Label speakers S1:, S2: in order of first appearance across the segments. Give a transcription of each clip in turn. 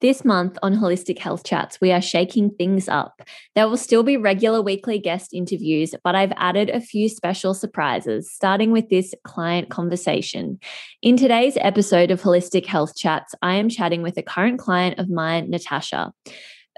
S1: This month on Holistic Health Chats, we are shaking things up. There will still be regular weekly guest interviews, but I've added a few special surprises, starting with this client conversation. In today's episode of Holistic Health Chats, I am chatting with a current client of mine, Natasha.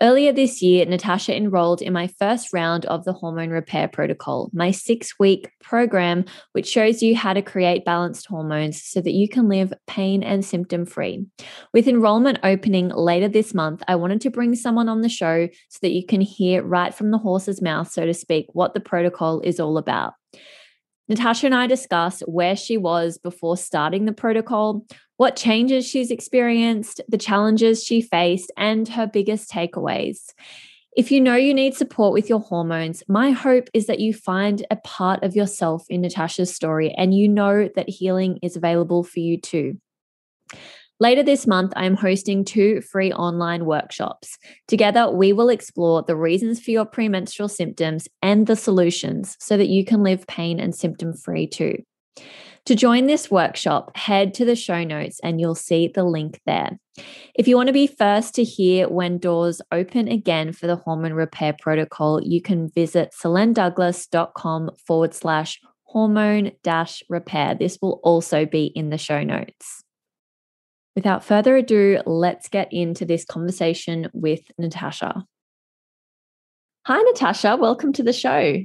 S1: Earlier this year, Natasha enrolled in my first round of the Hormone Repair Protocol, my six week program, which shows you how to create balanced hormones so that you can live pain and symptom free. With enrollment opening later this month, I wanted to bring someone on the show so that you can hear right from the horse's mouth, so to speak, what the protocol is all about. Natasha and I discuss where she was before starting the protocol, what changes she's experienced, the challenges she faced, and her biggest takeaways. If you know you need support with your hormones, my hope is that you find a part of yourself in Natasha's story and you know that healing is available for you too. Later this month, I am hosting two free online workshops. Together, we will explore the reasons for your premenstrual symptoms and the solutions so that you can live pain and symptom free too. To join this workshop, head to the show notes and you'll see the link there. If you want to be first to hear when doors open again for the hormone repair protocol, you can visit selenedouglas.com forward slash hormone dash repair. This will also be in the show notes. Without further ado, let's get into this conversation with Natasha. Hi, Natasha. Welcome to the show.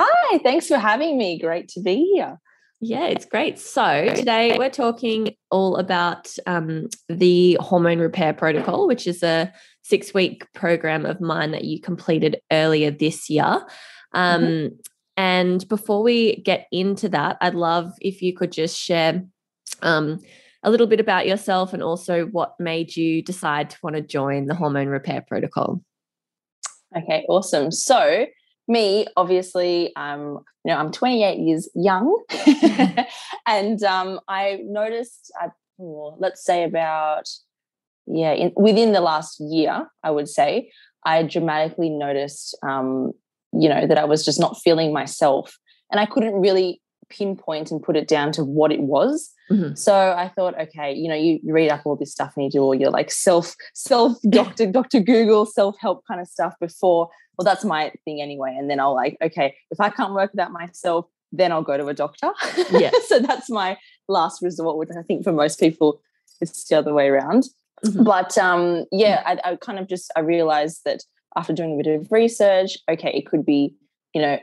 S2: Hi, thanks for having me. Great to be here.
S1: Yeah, it's great. So, today we're talking all about um, the hormone repair protocol, which is a six week program of mine that you completed earlier this year. Um, mm-hmm. And before we get into that, I'd love if you could just share um, a little bit about yourself and also what made you decide to want to join the hormone repair protocol.
S2: Okay, awesome. So, me, obviously, um, you know, I'm 28 years young, and um, I noticed, uh, let's say about yeah, in, within the last year, I would say, I dramatically noticed, um, you know, that I was just not feeling myself, and I couldn't really pinpoint and put it down to what it was. Mm-hmm. So I thought, okay, you know, you, you, read up all this stuff and you do all your like self, self doctor, Dr. Google, self help kind of stuff before well, that's my thing anyway. And then I'll like, okay, if I can't work that myself, then I'll go to a doctor. Yeah. so that's my last resort, which I think for most people it's the other way around. Mm-hmm. But um, yeah, I, I kind of just I realized that after doing a bit of research, okay, it could be, you know,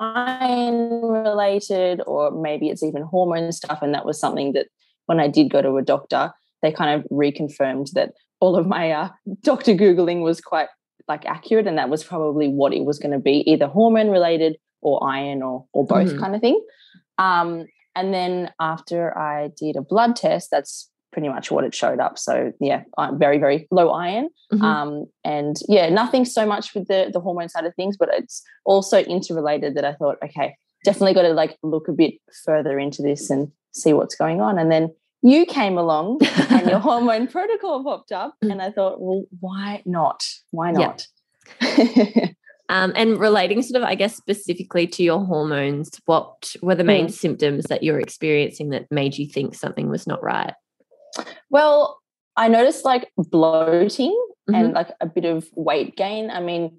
S2: iron related, or maybe it's even hormone stuff. And that was something that when I did go to a doctor, they kind of reconfirmed that all of my uh, doctor Googling was quite like accurate and that was probably what it was going to be either hormone related or iron or or both mm-hmm. kind of thing um, and then after i did a blood test that's pretty much what it showed up so yeah very very low iron mm-hmm. um, and yeah nothing so much with the the hormone side of things but it's also interrelated that i thought okay definitely got to like look a bit further into this and see what's going on and then you came along and your hormone protocol popped up mm. and i thought well why not why not
S1: yeah. um, and relating sort of i guess specifically to your hormones what were the main mm. symptoms that you're experiencing that made you think something was not right
S2: well i noticed like bloating mm-hmm. and like a bit of weight gain i mean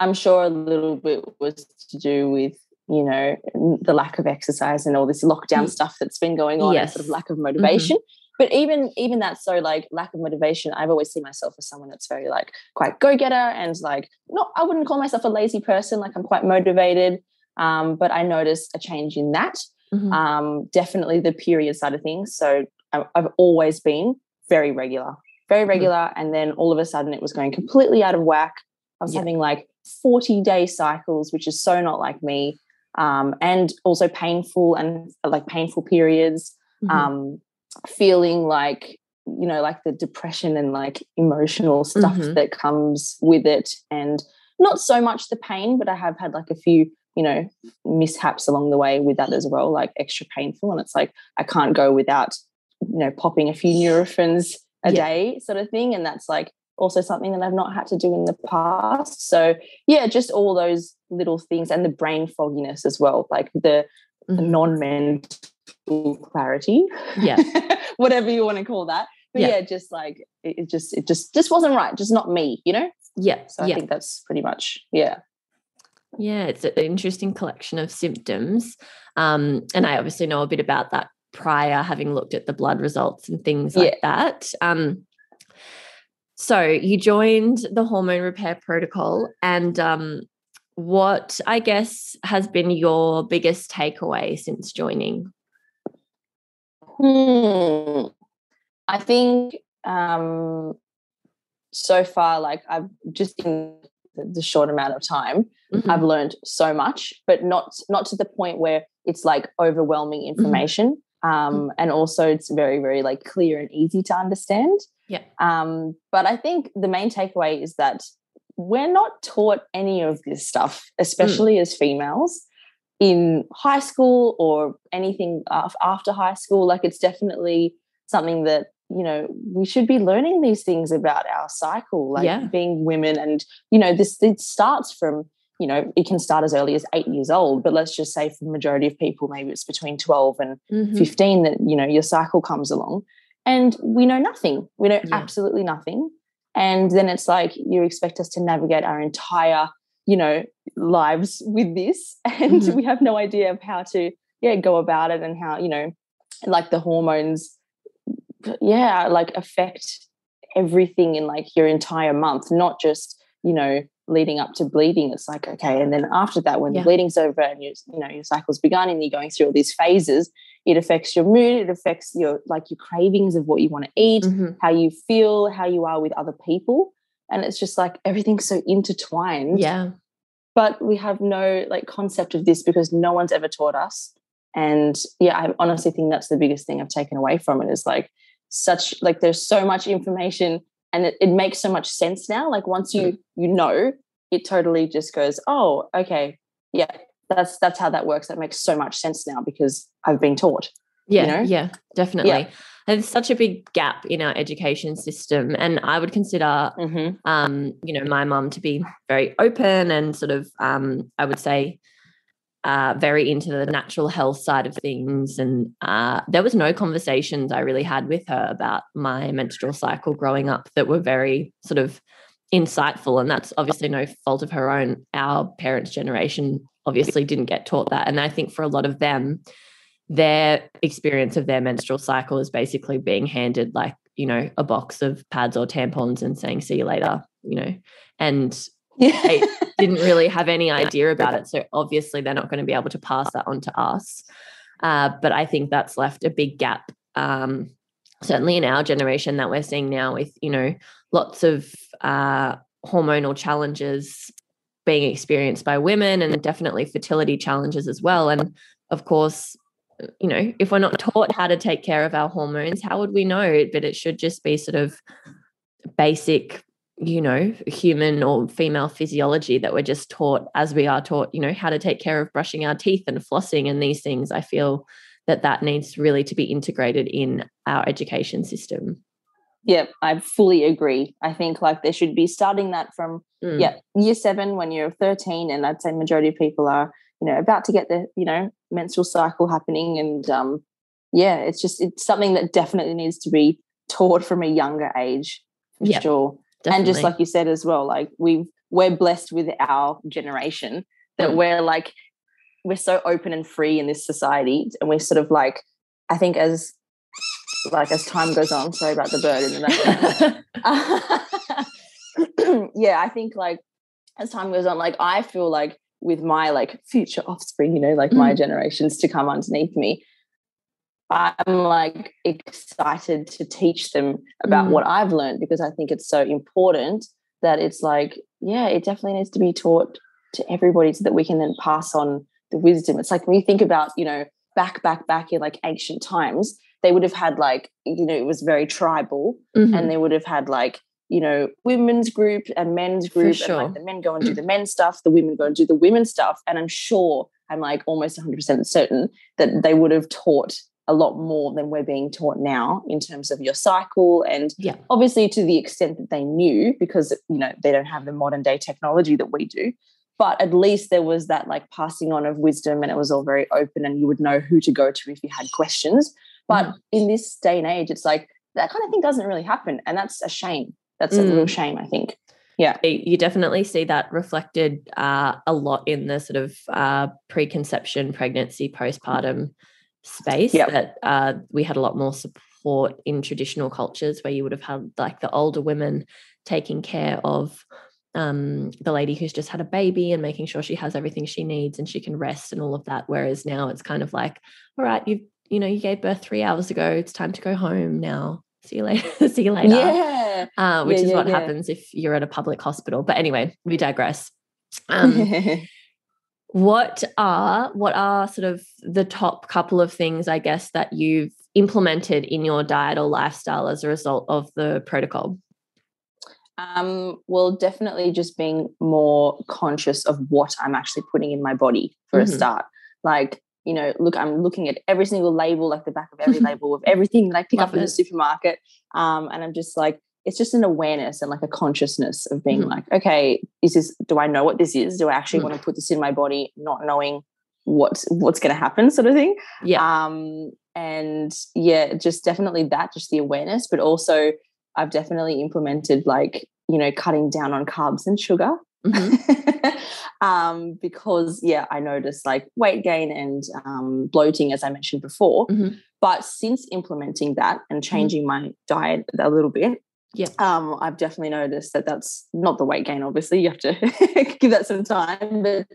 S2: i'm sure a little bit was to do with you know the lack of exercise and all this lockdown mm. stuff that's been going on yes. and sort of lack of mm-hmm. motivation mm-hmm. but even even that so like lack of motivation i've always seen myself as someone that's very like quite go-getter and like not i wouldn't call myself a lazy person like i'm quite motivated um, but i noticed a change in that mm-hmm. um, definitely the period side of things so I, have always been very regular very mm-hmm. regular mm-hmm. and then all of a sudden it was going completely out of whack i was having like 40 day cycles which is so not like me um, and also painful and like painful periods, mm-hmm. um, feeling like you know like the depression and like emotional stuff mm-hmm. that comes with it, and not so much the pain, but I have had like a few you know mishaps along the way with that as well, like extra painful, and it's like I can't go without you know popping a few Nurofens a yeah. day sort of thing, and that's like also something that I've not had to do in the past. So yeah, just all those little things and the brain fogginess as well, like the, mm-hmm. the non-mental clarity.
S1: Yeah.
S2: Whatever you want to call that. But yeah, yeah just like it, it, just it just just wasn't right. Just not me, you know?
S1: Yeah.
S2: So I
S1: yeah.
S2: think that's pretty much yeah.
S1: Yeah, it's an interesting collection of symptoms. Um, and I obviously know a bit about that prior having looked at the blood results and things like yeah. that. Um, so you joined the hormone repair protocol, and um, what I guess has been your biggest takeaway since joining?
S2: Hmm. I think um, so far, like I've just in the short amount of time, mm-hmm. I've learned so much, but not not to the point where it's like overwhelming mm-hmm. information. Um, and also, it's very very like clear and easy to understand.
S1: Yeah.
S2: Um, but I think the main takeaway is that we're not taught any of this stuff, mm. especially mm. as females in high school or anything after high school. Like it's definitely something that you know we should be learning these things about our cycle like yeah. being women and you know this it starts from you know it can start as early as eight years old but let's just say for the majority of people maybe it's between 12 and mm-hmm. 15 that you know your cycle comes along and we know nothing. We know yeah. absolutely nothing. And then it's like you expect us to navigate our entire, you know, lives with this, and mm-hmm. we have no idea of how to, yeah, go about it and how, you know, like the hormones, yeah, like affect everything in like your entire month, not just, you know, leading up to bleeding. It's like, okay, and then after that, when yeah. the bleeding's over and you, you know, your cycle's begun and you're going through all these phases, it affects your mood it affects your like your cravings of what you want to eat mm-hmm. how you feel how you are with other people and it's just like everything's so intertwined
S1: yeah
S2: but we have no like concept of this because no one's ever taught us and yeah i honestly think that's the biggest thing i've taken away from it is like such like there's so much information and it, it makes so much sense now like once you mm. you know it totally just goes oh okay yeah that's that's how that works that makes so much sense now because i've been taught
S1: yeah you know? yeah definitely yeah. there's such a big gap in our education system and i would consider mm-hmm. um you know my mum to be very open and sort of um i would say uh, very into the natural health side of things. And uh, there was no conversations I really had with her about my menstrual cycle growing up that were very sort of insightful. And that's obviously no fault of her own. Our parents' generation obviously didn't get taught that. And I think for a lot of them, their experience of their menstrual cycle is basically being handed like, you know, a box of pads or tampons and saying, see you later, you know, and yeah. they didn't really have any idea about it. So obviously they're not going to be able to pass that on to us. Uh, but I think that's left a big gap, um, certainly in our generation that we're seeing now with, you know, lots of uh, hormonal challenges being experienced by women and definitely fertility challenges as well. And of course, you know, if we're not taught how to take care of our hormones, how would we know? But it should just be sort of basic, you know, human or female physiology that we're just taught as we are taught, you know, how to take care of brushing our teeth and flossing and these things. I feel that that needs really to be integrated in our education system.
S2: Yeah, I fully agree. I think like they should be starting that from mm. yeah year seven when you're 13, and I'd say majority of people are you know about to get the you know menstrual cycle happening, and um, yeah, it's just it's something that definitely needs to be taught from a younger age for yep, sure. Definitely. And just like you said as well, like we we're blessed with our generation that mm. we're like we're so open and free in this society, and we're sort of like I think as like as time goes on. Sorry about the bird in the background. yeah, I think like as time goes on, like I feel like with my like future offspring, you know, like mm. my generations to come underneath me, I'm like excited to teach them about mm. what I've learned because I think it's so important that it's like, yeah, it definitely needs to be taught to everybody so that we can then pass on the wisdom. It's like when you think about, you know, back, back, back in like ancient times, they would have had like, you know, it was very tribal
S1: Mhm.
S2: and they would have had like, you know, women's group and men's group.
S1: sure.
S2: And like the men go and do the men's stuff, the women go and do the women's stuff. And I'm sure, I'm like almost 100% certain that they would have taught a lot more than we're being taught now in terms of your cycle and
S1: Yeah.
S2: obviously to the extent that they knew because you know they don't have the modern day technology that we do but at least there was that like passing on of wisdom and it was all very open and you would know who to go to if you had questions but
S1: Mhm.
S2: in this day and age it's like that kind of thing doesn't really happen and that's a shame that's a
S1: Mm.
S2: real shame i think Yeah.
S1: you definitely see that reflected uh, a lot in the sort of uh, preconception, pregnancy, postpartum space.
S2: Yep.
S1: That uh, we had a lot more support in traditional cultures where you would have had like the older women taking care of um, the lady who's just had a baby and making sure she has everything she needs and she can rest and all of that. Whereas now it's kind of like, all right, you you know you gave birth three hours ago. It's time to go home now. See you later. See you later
S2: yeah
S1: uh, which
S2: Yeah,
S1: is
S2: yeah,
S1: what
S2: yeah.
S1: happens if you're at a public hospital. But anyway, we digress. Um, what are what are sort of the top couple of things, I guess, that you've implemented in your diet or lifestyle as a result of the protocol?
S2: Um, well, definitely just being more conscious of what I'm actually putting in my body for
S1: Mhm.
S2: a start. Like, you know, look, I'm looking at every single label, like the back of every label of everything that I pick
S1: Love
S2: up in the supermarket. Um, and I'm just like, it's just an awareness and like a consciousness of being
S1: Mhm.
S2: like, okay, is this do I know what this is? Do I actually
S1: Mm.
S2: want to put this in my body, not knowing what what's gonna happen, sort of thing?
S1: Yeah.
S2: um and yeah just definitely that just the awareness but also i've definitely implemented like you know cutting down on carbs and sugar
S1: Mhm.
S2: um because yeah i noticed like weight gain and um bloating as i mentioned before
S1: Mhm.
S2: but since implementing that and changing my diet a little bit
S1: Yeah.
S2: um i've definitely noticed that that's not the weight gain obviously you have to give that some time but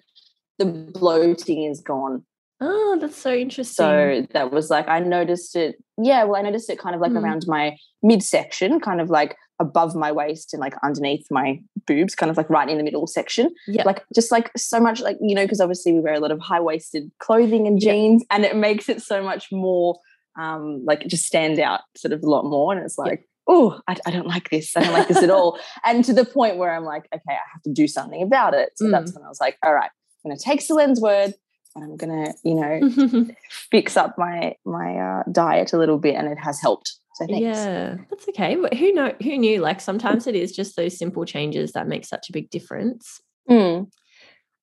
S2: the bloating is gone
S1: Oh, that's so interesting.
S2: so that was like I noticed it. Yeah, well, I noticed it kind of like
S1: Mm.
S2: around my midsection, kind of like above my waist and like underneath my boobs, kind of like right in the middle section.
S1: yeah.
S2: Like just like so much like you know because obviously we wear a lot of high waisted clothing and jeans, and it makes it so much more um like just stand out sort of a lot more. And it's like. Oh, I, I don't like this. I don't like this at all. And to the point where I'm like, okay, I have to do something about it. So
S1: Mm.
S2: that's when I was like, all right, I'm going to take Selene's word and I'm going to, you know, fix up my my uh, diet a little bit, and it has helped. So thanks.
S1: yeah, that's okay. But who know who knew? Like sometimes it is just those simple changes that make such a big difference.
S2: Mm.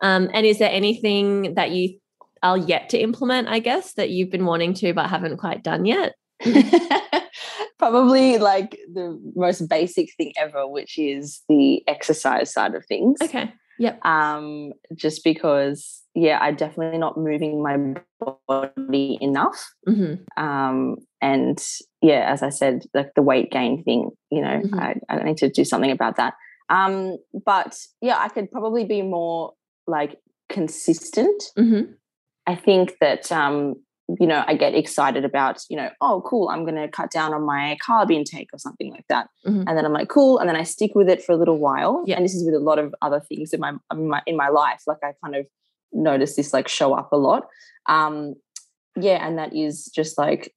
S1: Um, and is there anything that you are yet to implement, I guess, that you've been wanting to but haven't quite done yet?
S2: Probably like the most basic thing ever, which is the exercise side of things.
S1: Okay. Yep.
S2: Um, just because, yeah, I'm definitely not moving my body enough.
S1: hmm
S2: Um, and yeah, as I said, like the weight gain thing, you know,
S1: Mhm.
S2: I, I need to do something about that. Um, but yeah, I could probably be more like consistent.
S1: hmm
S2: I think that um, you know, I get excited about, you know, oh cool, I'm gonna cut down on my carb intake or something like that.
S1: Mhm.
S2: And then I'm like, cool, and then I stick with it for a little while.
S1: Yeah.
S2: And this is with a lot of other things in my, in my in my life. Like I kind of notice this like show up a lot. Um, yeah, and that is just like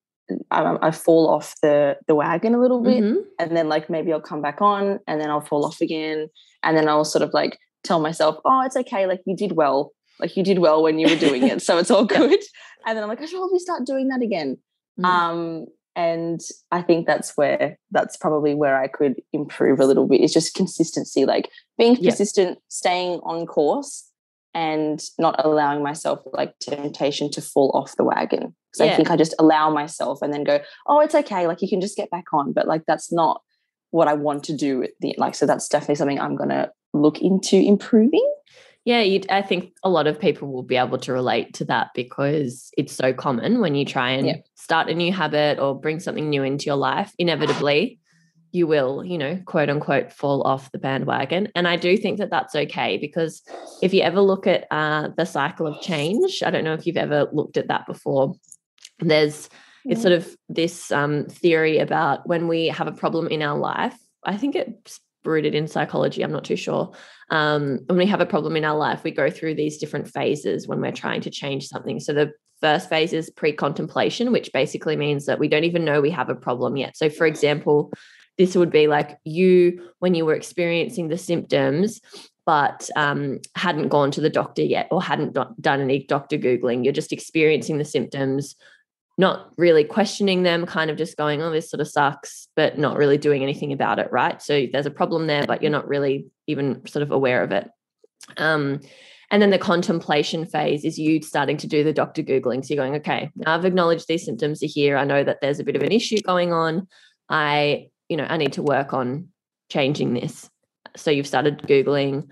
S2: I, I fall off the the wagon a little bit,
S1: Mhm.
S2: and then like maybe I'll come back on, and then I'll fall off again, and then I'll sort of like tell myself, oh, it's okay, like you did well, like you did well when you were doing it, so it's all
S1: Yeah.
S2: good. And then I'm like, I should probably start doing that again.
S1: Mm.
S2: Um, and I think that's where that's probably where I could improve a little bit. It's just consistency, like being
S1: Yeah.
S2: consistent, staying on course, and not allowing myself like temptation to fall off the wagon. Because
S1: Yeah.
S2: I think I just allow myself and then go, oh, it's okay. Like you can just get back on. But like that's not what I want to do. At the, like so, that's definitely something I'm gonna look into improving.
S1: Yeah, I think a lot of people will be able to relate to that because it's so common when you try and
S2: Yeah.
S1: start a new habit or bring something new into your life, inevitably you will, you know, quote unquote, fall off the bandwagon. And I do think that that's okay because if you ever look at uh, the cycle of change, I don't know if you've ever looked at that before. There's it's sort of this um, theory about when we have a problem in our life. I think it's rooted in psychology. I'm not too sure. Um, when we have a problem in our life, we go through these different phases when we're trying to change something. So the first phase is pre contemplation, which basically means that we don't even know we have a problem yet. So, for example, this would be like you when you were experiencing the symptoms but um, hadn't gone to the doctor yet or hadn't do- done any doctor googling you're just experiencing the symptoms not really questioning them kind of just going oh this sort of sucks but not really doing anything about it right? So there's a problem there but you're not really even sort of aware of it. Um, and then the contemplation phase is you starting to do the doctor googling. So you're going okay i've acknowledged these symptoms are here. I know that there's a bit of an issue going on. I you know, I need to work on changing this. So you've started Googling,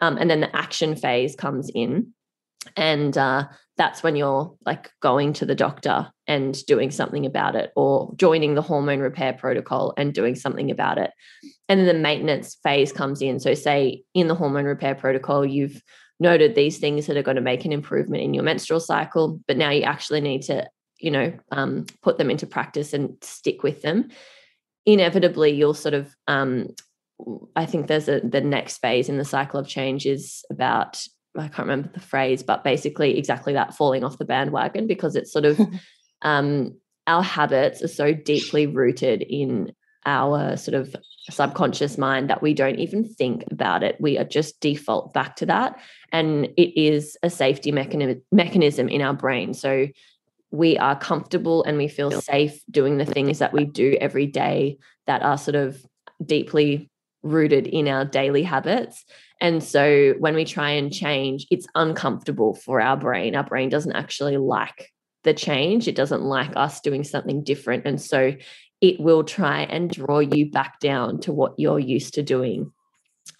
S1: um, and then the action phase comes in. And uh, that's when you're like going to the doctor and doing something about it, or joining the hormone repair protocol and doing something about it. And then the maintenance phase comes in. So, say in the hormone repair protocol, you've noted these things that are going to make an improvement in your menstrual cycle, but now you actually need to, you know, um, put them into practice and stick with them inevitably you'll sort of um, I think there's a the next phase in the cycle of change is about I can't remember the phrase, but basically exactly that falling off the bandwagon because it's sort of um, our habits are so deeply rooted in our sort of subconscious mind that we don't even think about it. We are just default back to that. And it is a safety mechanism mechanism in our brain. So we are comfortable and we feel safe doing the things that we do every day that are sort of deeply rooted in our daily habits. And so when we try and change, it's uncomfortable for our brain. Our brain doesn't actually like the change, it doesn't like us doing something different. And so it will try and draw you back down to what you're used to doing.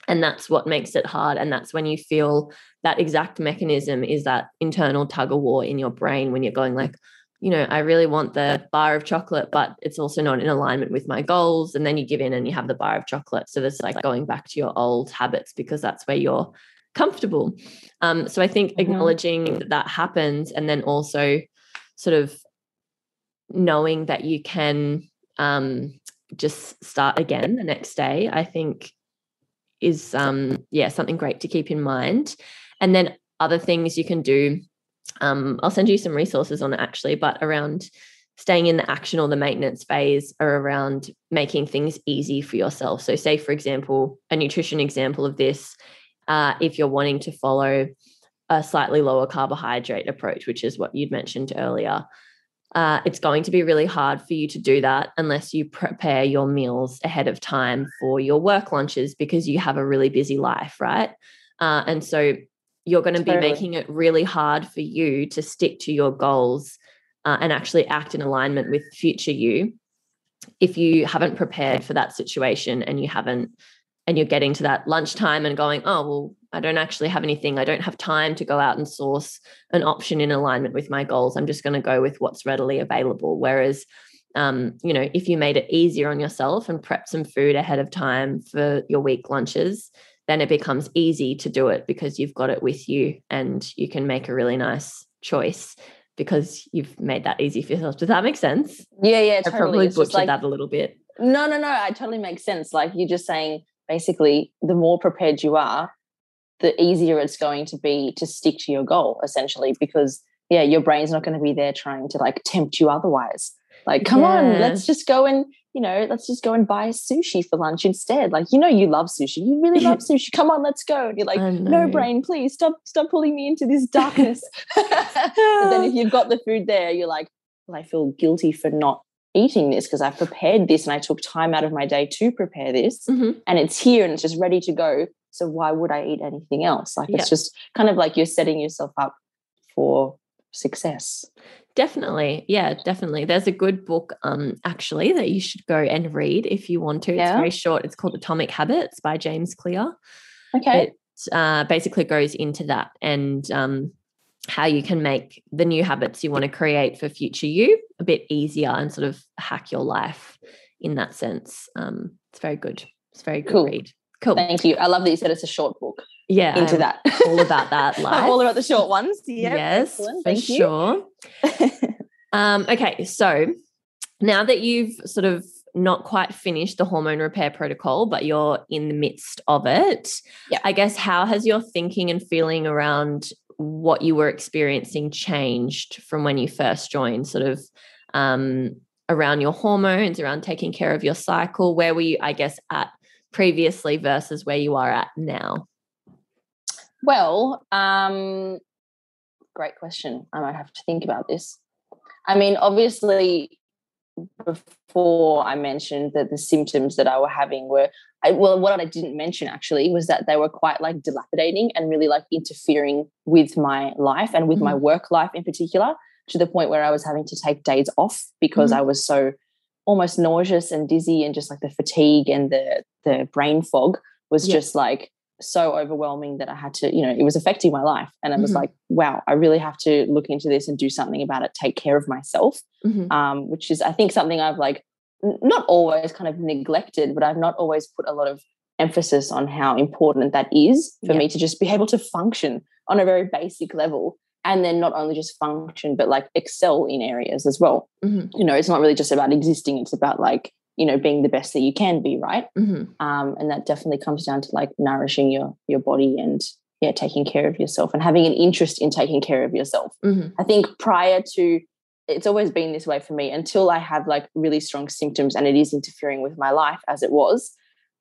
S1: And that's what makes it hard. And that's when you feel that exact mechanism is that internal tug of war in your brain when you're going like you know i really want the bar of chocolate but it's also not in alignment with my goals and then you give in and you have the bar of chocolate so there's like going back to your old habits because that's where you're comfortable um, so i think mm-hmm. acknowledging that that happens and then also sort of knowing that you can um, just start again the next day i think is um yeah something great to keep in mind and then other things you can do. Um, I'll send you some resources on it actually, but around staying in the action or the maintenance phase are around making things easy for yourself. So, say, for example, a nutrition example of this, uh, if you're wanting to follow a slightly lower carbohydrate approach, which is what you'd mentioned earlier, uh, it's going to be really hard for you to do that unless you prepare your meals ahead of time for your work lunches because you have a really busy life, right? Uh, and so you're going to totally. be making it really hard for you to stick to your goals uh, and actually act in alignment with future you if you haven't prepared for that situation and you haven't and you're getting to that lunchtime and going oh well i don't actually have anything. I don't have time to go out and source an option in alignment with my goals. I'm just going to go with what's readily available. Whereas um, you know if you made it easier on yourself and prep some food ahead of time for your week lunches then it becomes easy to do it because you've got it with you and you can make a really nice choice because you've made that easy for yourself. Does that make sense?
S2: Yeah, yeah,
S1: totally. I probably it's butchered like, that a little bit.
S2: No, no, no. It totally makes sense. Like you're just saying, basically, the more prepared you are, the easier it's going to be to stick to your goal, essentially, because yeah, your brain's not going to be there trying to like tempt you otherwise. Like, come yeah. on, let's just go and you know, let's just go and buy sushi for lunch instead. Like, you know, you love sushi. You really love sushi. Come on, let's go. And you're like, no brain, please stop, stop pulling me into this darkness. but then if you've got the food there, you're like, well, I feel guilty for not eating this because I've prepared this and I took time out of my day to prepare this mm-hmm. and it's here and it's just ready to go. So why would I eat anything else? Like, it's just kind of like you're setting yourself up for success.
S1: Definitely. Yeah, definitely. There's a good book um actually that you should go and read if you want to. It's very short. It's called Atomic Habits by James Clear.
S2: Okay.
S1: It uh, basically goes into that and um how you can make the new habits you want to create for future you a bit easier and sort of hack your life in that sense. Um, it's very good. It's very good
S2: cool.
S1: read. Cool.
S2: Thank you. I love that you said it's a short book
S1: yeah
S2: into I'm that
S1: all about that life
S2: all about the short ones
S1: yeah yes Excellent. for sure um okay so now that you've sort of not quite finished the hormone repair protocol, but you're in the midst of it.
S2: Yeah.
S1: I guess how has your thinking and feeling around what you were experiencing changed from when you first joined, sort of um, around your hormones, around taking care of your cycle? Where were you, I guess, at previously versus where you are at now?
S2: Well, um, great question. I might have to think about this. I mean, obviously, before I mentioned that the symptoms that I were having were, I, well, what I didn't mention actually was that they were quite like dilapidating and really like interfering with my life and with mm-hmm. my work life in particular, to the point where I was having to take days off because mm-hmm. I was so almost nauseous and dizzy and just like the fatigue and the the brain fog was yeah. just like so overwhelming that I had to, you know, it was affecting my life. And I was mm-hmm. like, wow, I really have to look into this and do something about it, take care of myself, mm-hmm. um, which is, I think, something I've like not always kind of neglected, but I've not always put a lot of emphasis on how important that is for me to just be able to function on a very basic level. And then not only just function, but like excel in areas as well. Mm-hmm. You know, it's not really just about existing, it's about like you know being the best that you can be right mm-hmm. um, and that definitely comes down to like nourishing your your body and yeah taking care of yourself and having an interest in taking care of yourself mm-hmm. i think prior to it's always been this way for me until i have like really strong symptoms and it is interfering with my life as it was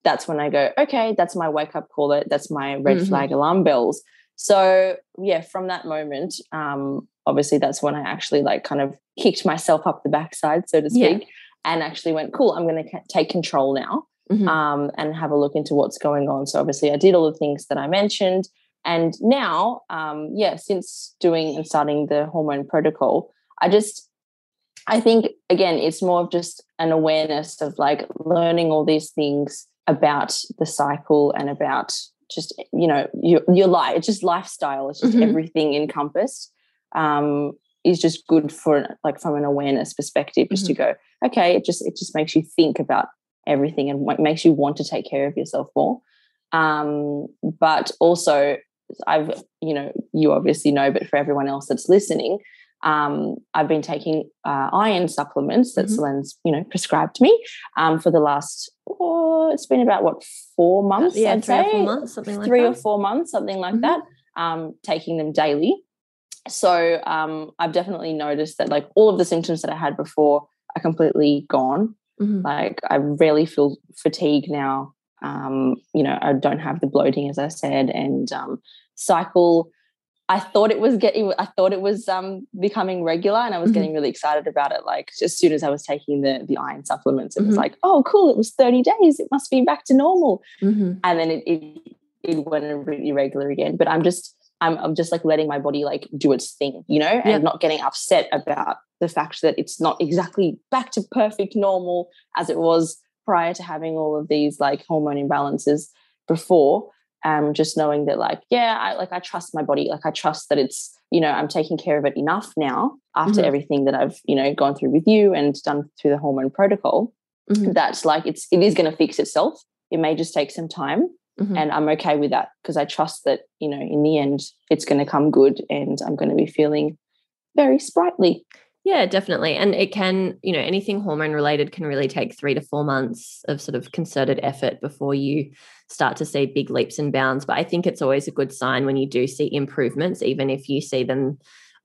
S2: that's when i go okay that's my wake up call it that's my red mm-hmm. flag alarm bells so yeah from that moment um obviously that's when i actually like kind of kicked myself up the backside so to speak yeah and actually went, cool, I'm going to take control now mm-hmm. um, and have a look into what's going on. So obviously, I did all the things that I mentioned. And now, um, yeah, since doing and starting the hormone protocol, I just, I think, again, it's more of just an awareness of like learning all these things about the cycle and about just, you know, your, your life. It's just lifestyle, it's just mm-hmm. everything encompassed. Um, is just good for like from an awareness perspective just mm-hmm. to go okay it just it just makes you think about everything and what makes you want to take care of yourself more um, but also i've you know you obviously know but for everyone else that's listening um, I've been taking uh, iron supplements that mm-hmm. you know, prescribed me um, for the last. Oh, it's been about what four months?
S1: Yeah,
S2: I'd
S1: three
S2: say.
S1: or four months, something like
S2: three
S1: that.
S2: or four months, something like mm-hmm. that. Um, taking them daily, so um, I've definitely noticed that like all of the symptoms that I had before are completely gone. Mm-hmm. Like I rarely feel fatigue now. Um, you know, I don't have the bloating, as I said, and um, cycle. I thought it was getting. I thought it was um, becoming regular, and I was mm-hmm. getting really excited about it. Like as soon as I was taking the the iron supplements, it mm-hmm. was like, oh, cool! It was thirty days. It must be back to normal. Mm-hmm. And then it, it it went irregular again. But I'm just I'm, I'm just like letting my body like do its thing, you know, and yeah. not getting upset about the fact that it's not exactly back to perfect normal as it was prior to having all of these like hormone imbalances before. Um, just knowing that like, yeah, I like I trust my body, like I trust that it's, you know, I'm taking care of it enough now after mm-hmm. everything that I've, you know, gone through with you and done through the hormone protocol. Mm-hmm. That's like it's it is going to fix itself. It may just take some time, Mm-hmm. And I'm okay with that because I trust that, you know, in the end, it's going to come good and I'm going to be feeling very sprightly.
S1: Yeah, definitely. And it can, you know, anything hormone related can really take three to four months of sort of concerted effort before you start to see big leaps and bounds. But I think it's always a good sign when you do see improvements, even if you see them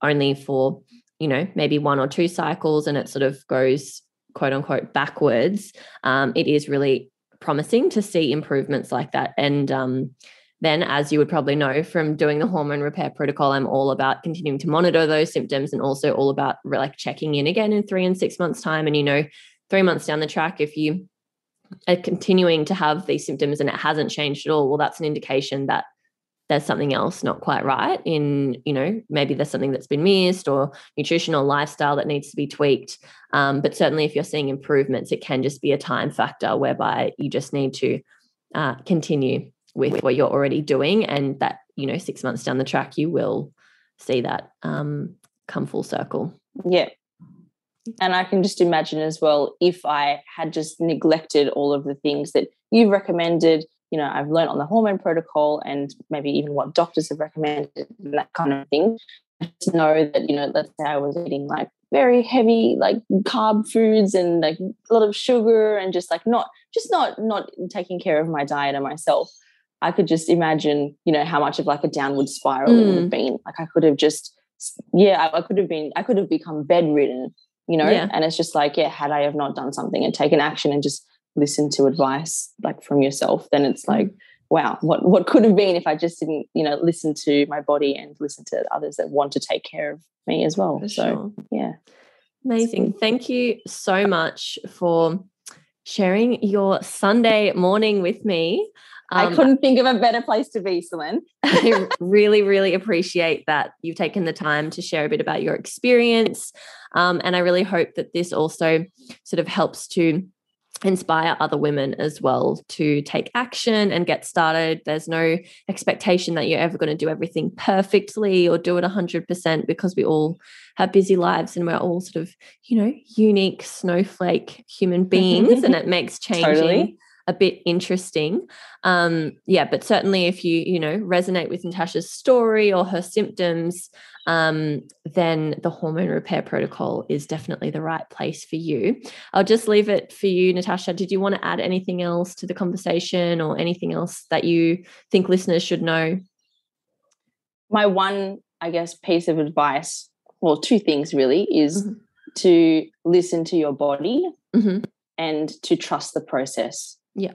S1: only for, you know, maybe one or two cycles and it sort of goes quote unquote backwards. Um, it is really promising to see improvements like that. And um, then, as you would probably know from doing the hormone repair protocol, I'm all about continuing to monitor those symptoms and also all about like checking in again in three and six months' time. And, you know, three months down the track, if you are continuing to have these symptoms and it hasn't changed at all, well, that's an indication that there's something else not quite right in you know maybe there's something that's been missed or nutritional lifestyle that needs to be tweaked. Um, but certainly if you're seeing improvements it can just be a time factor whereby you just need to uh, continue with what you're already doing. And that you know six months down the track you will see that um, come full circle.
S2: Yeah. And i can just imagine as well if i had just neglected all of the things that you've recommended you know I've learned on the hormone protocol and maybe even what doctors have recommended and that kind of thing. I just know that, you know, let's say I was eating like very heavy, like carb foods and like a lot of sugar and just like not, just not, not taking care of my diet and myself. I could just imagine, you know, how much of like a downward spiral mm. it would have mm. been. Like I could have just, yeah, I, I could have been, I could have become bedridden, you know, yeah. and it's just like, yeah, had I have not done something and taken action and just listened to advice like from yourself, then it's like, mm wow, what what could have been if I just didn't, you know, listen to my body and listen to others that want to take care of me as well. For so sure. yeah.
S1: Amazing. Thank you so much for sharing your Sunday morning with me.
S2: Um, I couldn't think of a better place to be, Selene.
S1: I really, really appreciate that you've taken the time to share a bit about your experience. Um, and I really hope that this also sort of helps to inspire other women as well to take action and get started. There's no expectation that you're ever going to do everything perfectly or do it 100% because we all have busy lives and we're all sort of, you know, unique snowflake human beings and it makes changing totally a bit interesting. Um, yeah, but certainly if you, you know, resonate with Natasha's story or her symptoms, um, then the hormone repair protocol is definitely the right place for you. I'll just leave it for you, Natasha. Did you want to add anything else to the conversation or anything else that you think listeners should know?
S2: My one, I guess, piece of advice, well, two things really, is mm-hmm. to listen to your body mm-hmm. And to trust the process.
S1: Yeah.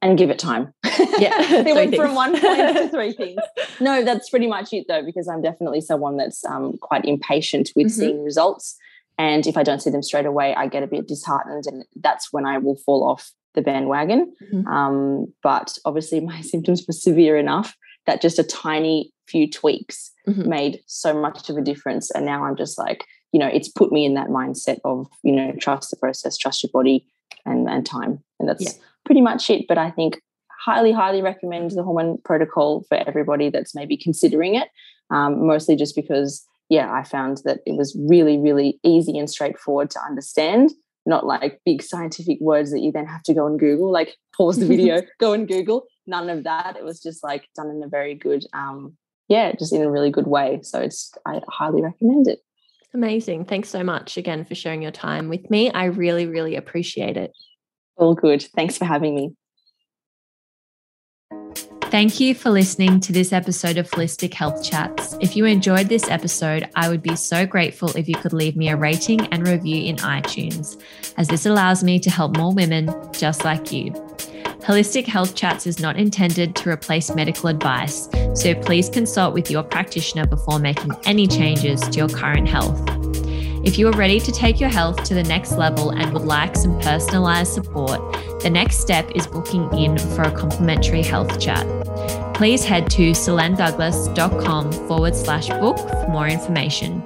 S2: And give it time. Yeah. it went from one point to three things. No, that's pretty much it though, because I'm definitely someone that's um, quite impatient with mm-hmm. seeing results. And if I don't see them straight away, I get a bit disheartened. And that's when I will fall off the bandwagon. Mm-hmm. Um, but obviously, my symptoms were severe enough that just a tiny few tweaks mm-hmm. made so much of a difference. And now I'm just like, you know, it's put me in that mindset of, you know, trust the process, trust your body and, and time. And that's yeah pretty much it. But I think highly, highly recommend the hormone protocol for everybody that's maybe considering it. Um, mostly just because, yeah, I found that it was really, really easy and straightforward to understand. Not like big scientific words that you then have to go and Google, like pause the video, go and Google. None of that. It was just like done in a very good, um, yeah, just in a really good way. So it's I highly recommend it.
S1: Amazing. Thanks so much again for sharing your time with me. I really, really appreciate it.
S2: All good. Thanks for having me.
S3: Thank you for listening to this episode of Holistic Health Chats. If you enjoyed this episode, I would be so grateful if you could leave me a rating and review in iTunes, as this allows me to help more women just like you. Holistic Health Chats is not intended to replace medical advice, so please consult with your practitioner before making any changes to your current health. If you are ready to take your health to the next level and would like some personalized support, the next step is booking in for a complimentary health chat. Please head to selenedouglas.com forward slash book for more information.